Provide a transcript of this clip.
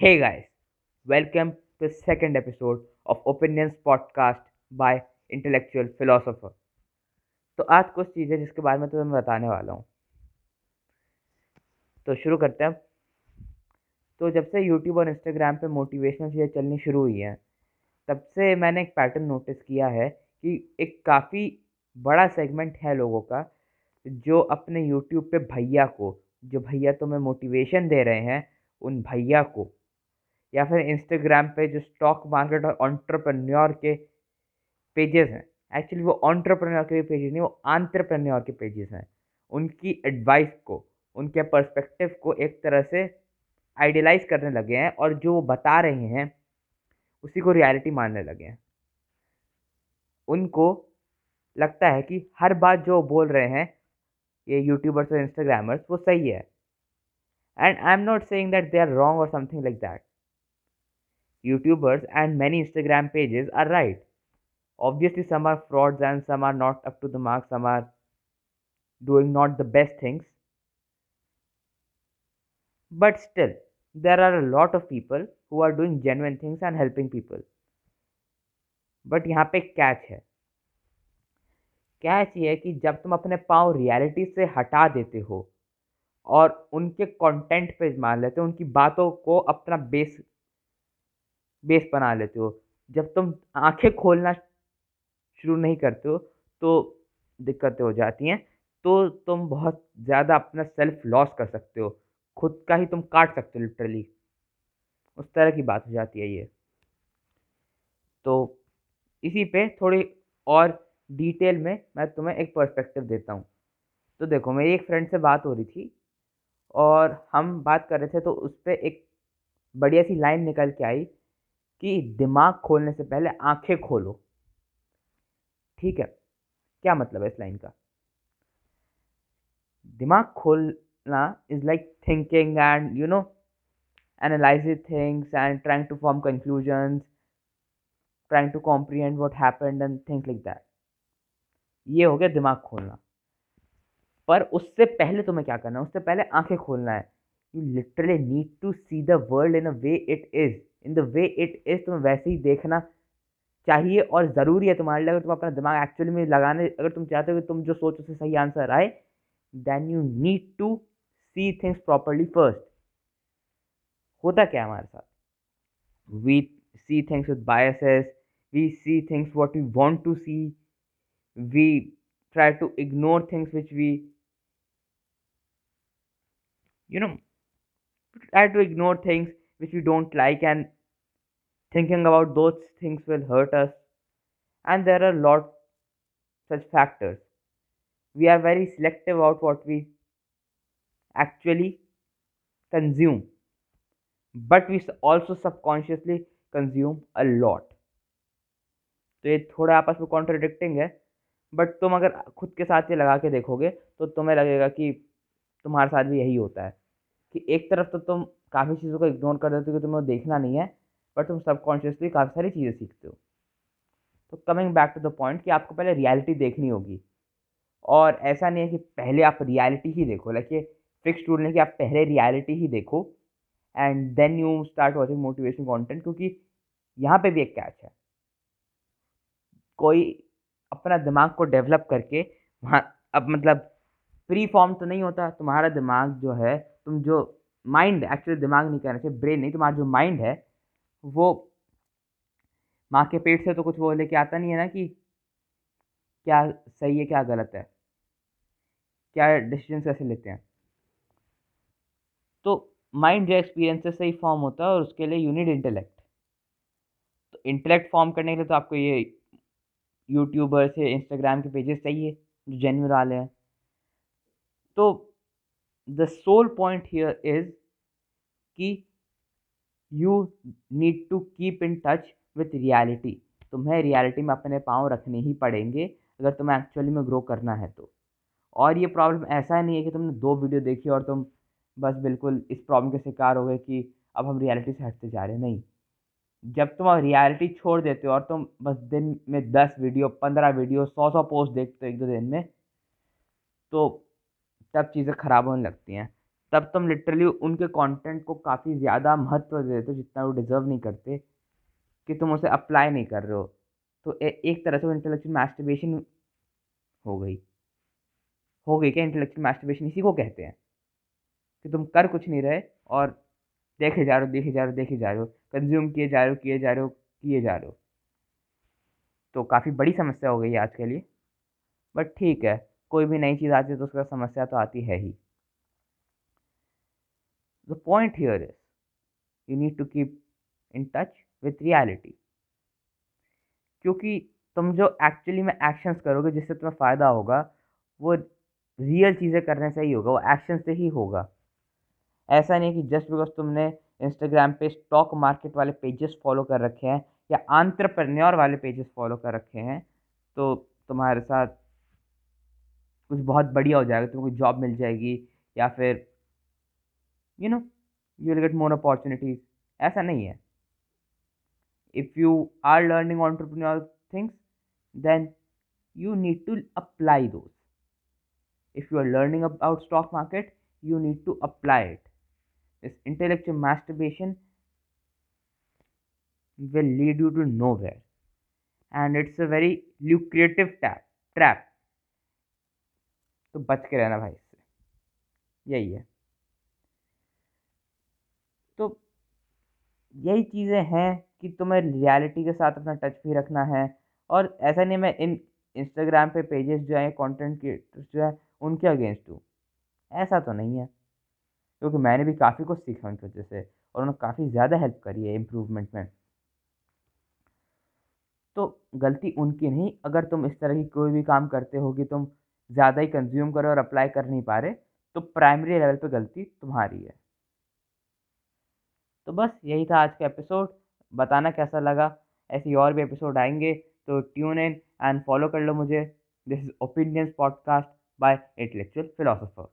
Guys, welcome to the second episode of Opinions podcast by Intellectual Philosopher. तो आज कुछ चीज़ें जिसके बारे में तुम्हें बताने वाला हूँ। तो शुरू करते हैं। तो जब से यूट्यूब और इंस्टाग्राम पे मोटिवेशनल चीज़ें चलनी शुरू हुई हैं तब से मैंने एक पैटर्न नोटिस किया है कि एक काफ़ी बड़ा सेगमेंट है लोगों का जो अपने यूट्यूब पे भैया को जो भैया तुम्हें मोटिवेशन दे रहे हैं उन भैया को। या फिर इंस्टाग्राम पे जो स्टॉक मार्केट और ऑन्टरप्रन्योर के पेजेस हैं एक्चुअली वो ऑन्टरप्रन्योर के पेजेस नहीं, वो आंट्रप्रन्योर के पेजेस हैं। उनकी एडवाइस को, उनके पर्सपेक्टिव को एक तरह से आइडियलाइज करने लगे हैं और जो वो बता रहे हैं, उसी को रियलिटी मानने लगे हैं। उनको लगता है कि हर बात जो बोल रहे हैं, ये यूट्यूबर्स और इंस्टाग्रामर्स वो सही है। And I am not saying that they are wrong और something like that YouTubers and many Instagram pages are right. Obviously, some are frauds and some are not up to the mark, some are doing not the best things. But still, there are a lot of people who are doing genuine things and helping people. But यहाँ पे catch है catch ये है कि जब तुम अपने पाँव रियलिटी से हटा देते हो और उनके कंटेंट पे मान लेते हो उनकी बातों को अपना बेस बेस बना लेते हो। जब तुम आँखें खोलना शुरू नहीं करते हो तो दिक्कतें हो जाती हैं। तो तुम बहुत ज़्यादा अपना सेल्फ लॉस कर सकते हो। खुद का ही तुम काट सकते हो लिटरली उस तरह की बात हो जाती है ये। तो इसी पे थोड़ी और डिटेल में मैं तुम्हें एक पर्सपेक्टिव देता हूँ। तो देखो, मेरी एक फ्रेंड से बात हो रही थी और हम बात कर रहे थे तो उस पर एक बढ़िया सी लाइन निकल के आई कि दिमाग खोलने से पहले आँखें खोलो। ठीक है? क्या मतलब है इस लाइन का? दिमाग खोलना is like thinking and you know analyse things and trying to form conclusions trying to comprehend what happened and think like that ये हो गया दिमाग खोलना। पर उससे पहले तुम्हें क्या करना है? उससे पहले आँखें खोलना है। You literally need to see the world in a way it is in the way it is, तुम्हें वैसे ही देखना चाहिए और ज़रूरी है तुम्हारे लिए। अगर तुम अपना दिमाग एक्चुअली में लगाने, अगर तुम चाहते हो कि तुम जो सोचो से सही आंसर आए then you need to see things properly first होता क्या हमारे साथ? We see things with biases we see things what we want to see we try to ignore things which we you know, try to ignore things which we don't like and thinking about those things will hurt us and there are a lot such factors we are very selective about what we actually consume but we also subconsciously consume a lot तो ये थोड़ा आपस में contradicting है but तुम अगर खुद के साथ ये लगा के देखोगे तो तुम्हें लगेगा कि तुम्हारे साथ भी यही होता है कि एक तरफ़ तो तुम काफ़ी चीज़ों को इग्नोर कर देते हो कि तुम्हें देखना नहीं है बट तुम सबकॉन्शियसली काफ़ी सारी चीज़ें सीखते हो। तो coming back to the point कि आपको पहले रियलिटी देखनी होगी। और ऐसा नहीं है कि पहले आप रियलिटी ही देखो लाइक ये फिक्स रूल नहीं कि आप पहले रियलिटी ही देखो and then you start watching motivation content क्योंकि यहाँ पे भी एक कैच है। कोई अपना दिमाग को डेवलप करके वहाँ, अब मतलब प्री फॉर्म तो नहीं होता, तुम्हारा दिमाग जो है, तुम जो माइंड एक्चुअली दिमाग नहीं कहना चाहिए ब्रेन नहीं, तुम्हारा जो माइंड है वो माँ के पेट से तो कुछ वो लेके आता नहीं है ना कि क्या सही है, क्या गलत है? क्या डिसीज़न कैसे लेते हैं? तो माइंड जो एक्सपीरियंसेस से ही फॉर्म होता है और उसके लिए यूनिट इंटेलेक्ट तो इंटेलेक्ट फॉर्म करने के लिए तो आपको ये यूट्यूबर्स या इंस्टाग्राम के पेजेस चाहिए, जो जेन्यून वाले हैं. तो the sole point here is कि you need to keep in touch with reality तुम्हें रियलिटी में अपने पाँव रखने ही पड़ेंगे, अगर तुम्हें एक्चुअली में ग्रो करना है तो। और ये प्रॉब्लम ऐसा नहीं है कि तुमने दो वीडियो देखी और तुम बस बिल्कुल इस प्रॉब्लम के शिकार हो गए कि अब हम रियलिटी से हटते जा रहे नहीं। जब तुम अब रियलिटी छोड़ देते हो और तुम बस दिन में दस वीडियो पंद्रह वीडियो सौ सौ पोस्ट देखते हो एक दो दिन में तो तब चीज़ें ख़राब होने लगती हैं। तब तुम लिटरली उनके कंटेंट को काफ़ी ज़्यादा महत्व दे देते हो जितना वो डिज़र्व नहीं करते कि तुम उसे अप्लाई नहीं कर रहे हो। तो ए, एक तरह से वो इंटेलेक्चुअल मैस्टरबेशन हो गई। हो गई क्या इंटेलेक्चुअल मैस्टरबेशन इसी को कहते हैं। कि तुम कर कुछ नहीं रहे और देखे जा रहे हो देखे जा रहे हो देखे जा रहे हो कंज्यूम किए जा रहे हो किए जा रहे हो किए जा रहे हो। तो काफ़ी बड़ी समस्या हो गई आज के लिए। बट ठीक है कोई भी नई चीज़ आती है तो उसका समस्या तो आती है ही। The point here is you need to keep in touch with reality क्योंकि तुम जो एक्चुअली में एक्शंस करोगे, जिससे तुम्हें फ़ायदा होगा, वो रियल चीज़ें करने से ही होगा, वो एक्शन से ही होगा। ऐसा नहीं कि जस्ट बिकॉज़ तुमने इंस्टाग्राम पे स्टॉक मार्केट वाले पेजेस फॉलो कर रखे हैं, या आंट्रप्रन्योर वाले पेजेस फॉलो कर रखे हैं तो तुम्हारे साथ कुछ बहुत बढ़िया हो जाएगा, तुम्हें कोई जॉब मिल जाएगी, या फिर you know you will get more opportunities ऐसा नहीं है if you are learning entrepreneurial things then you need to apply those if you are learning about stock market you need to apply it this intellectual masturbation will lead you to nowhere and it's a very lucrative trap trap तो बच के रहना भाई इससे यही है यही चीज़ें हैं कि तुम्हें रियलिटी के साथ अपना टच भी रखना है। और ऐसा नहीं मैं इन इंस्टाग्राम पे पेजेस जो हैं कंटेंट क्रिएटर्स जो है, उनके अगेंस्ट हूँ। ऐसा तो नहीं है। क्योंकि मैंने भी काफ़ी कुछ सीखा उनकी वजह से और उन्होंने काफ़ी ज़्यादा हेल्प करी है इम्प्रूवमेंट में। तो गलती उनकी नहीं, अगर तुम इस तरह की कोई भी काम करते हो कि तुम ज़्यादा ही कंज्यूम करो और अप्लाई कर नहीं पा रहे तो प्राइमरी लेवल पे गलती तुम्हारी है। तो बस यही था आज का एपिसोड। बताना कैसा लगा? ऐसे और भी एपिसोड आएँगे तो ट्यून इन एंड फॉलो कर लो मुझे। This is opinions podcast by intellectual philosopher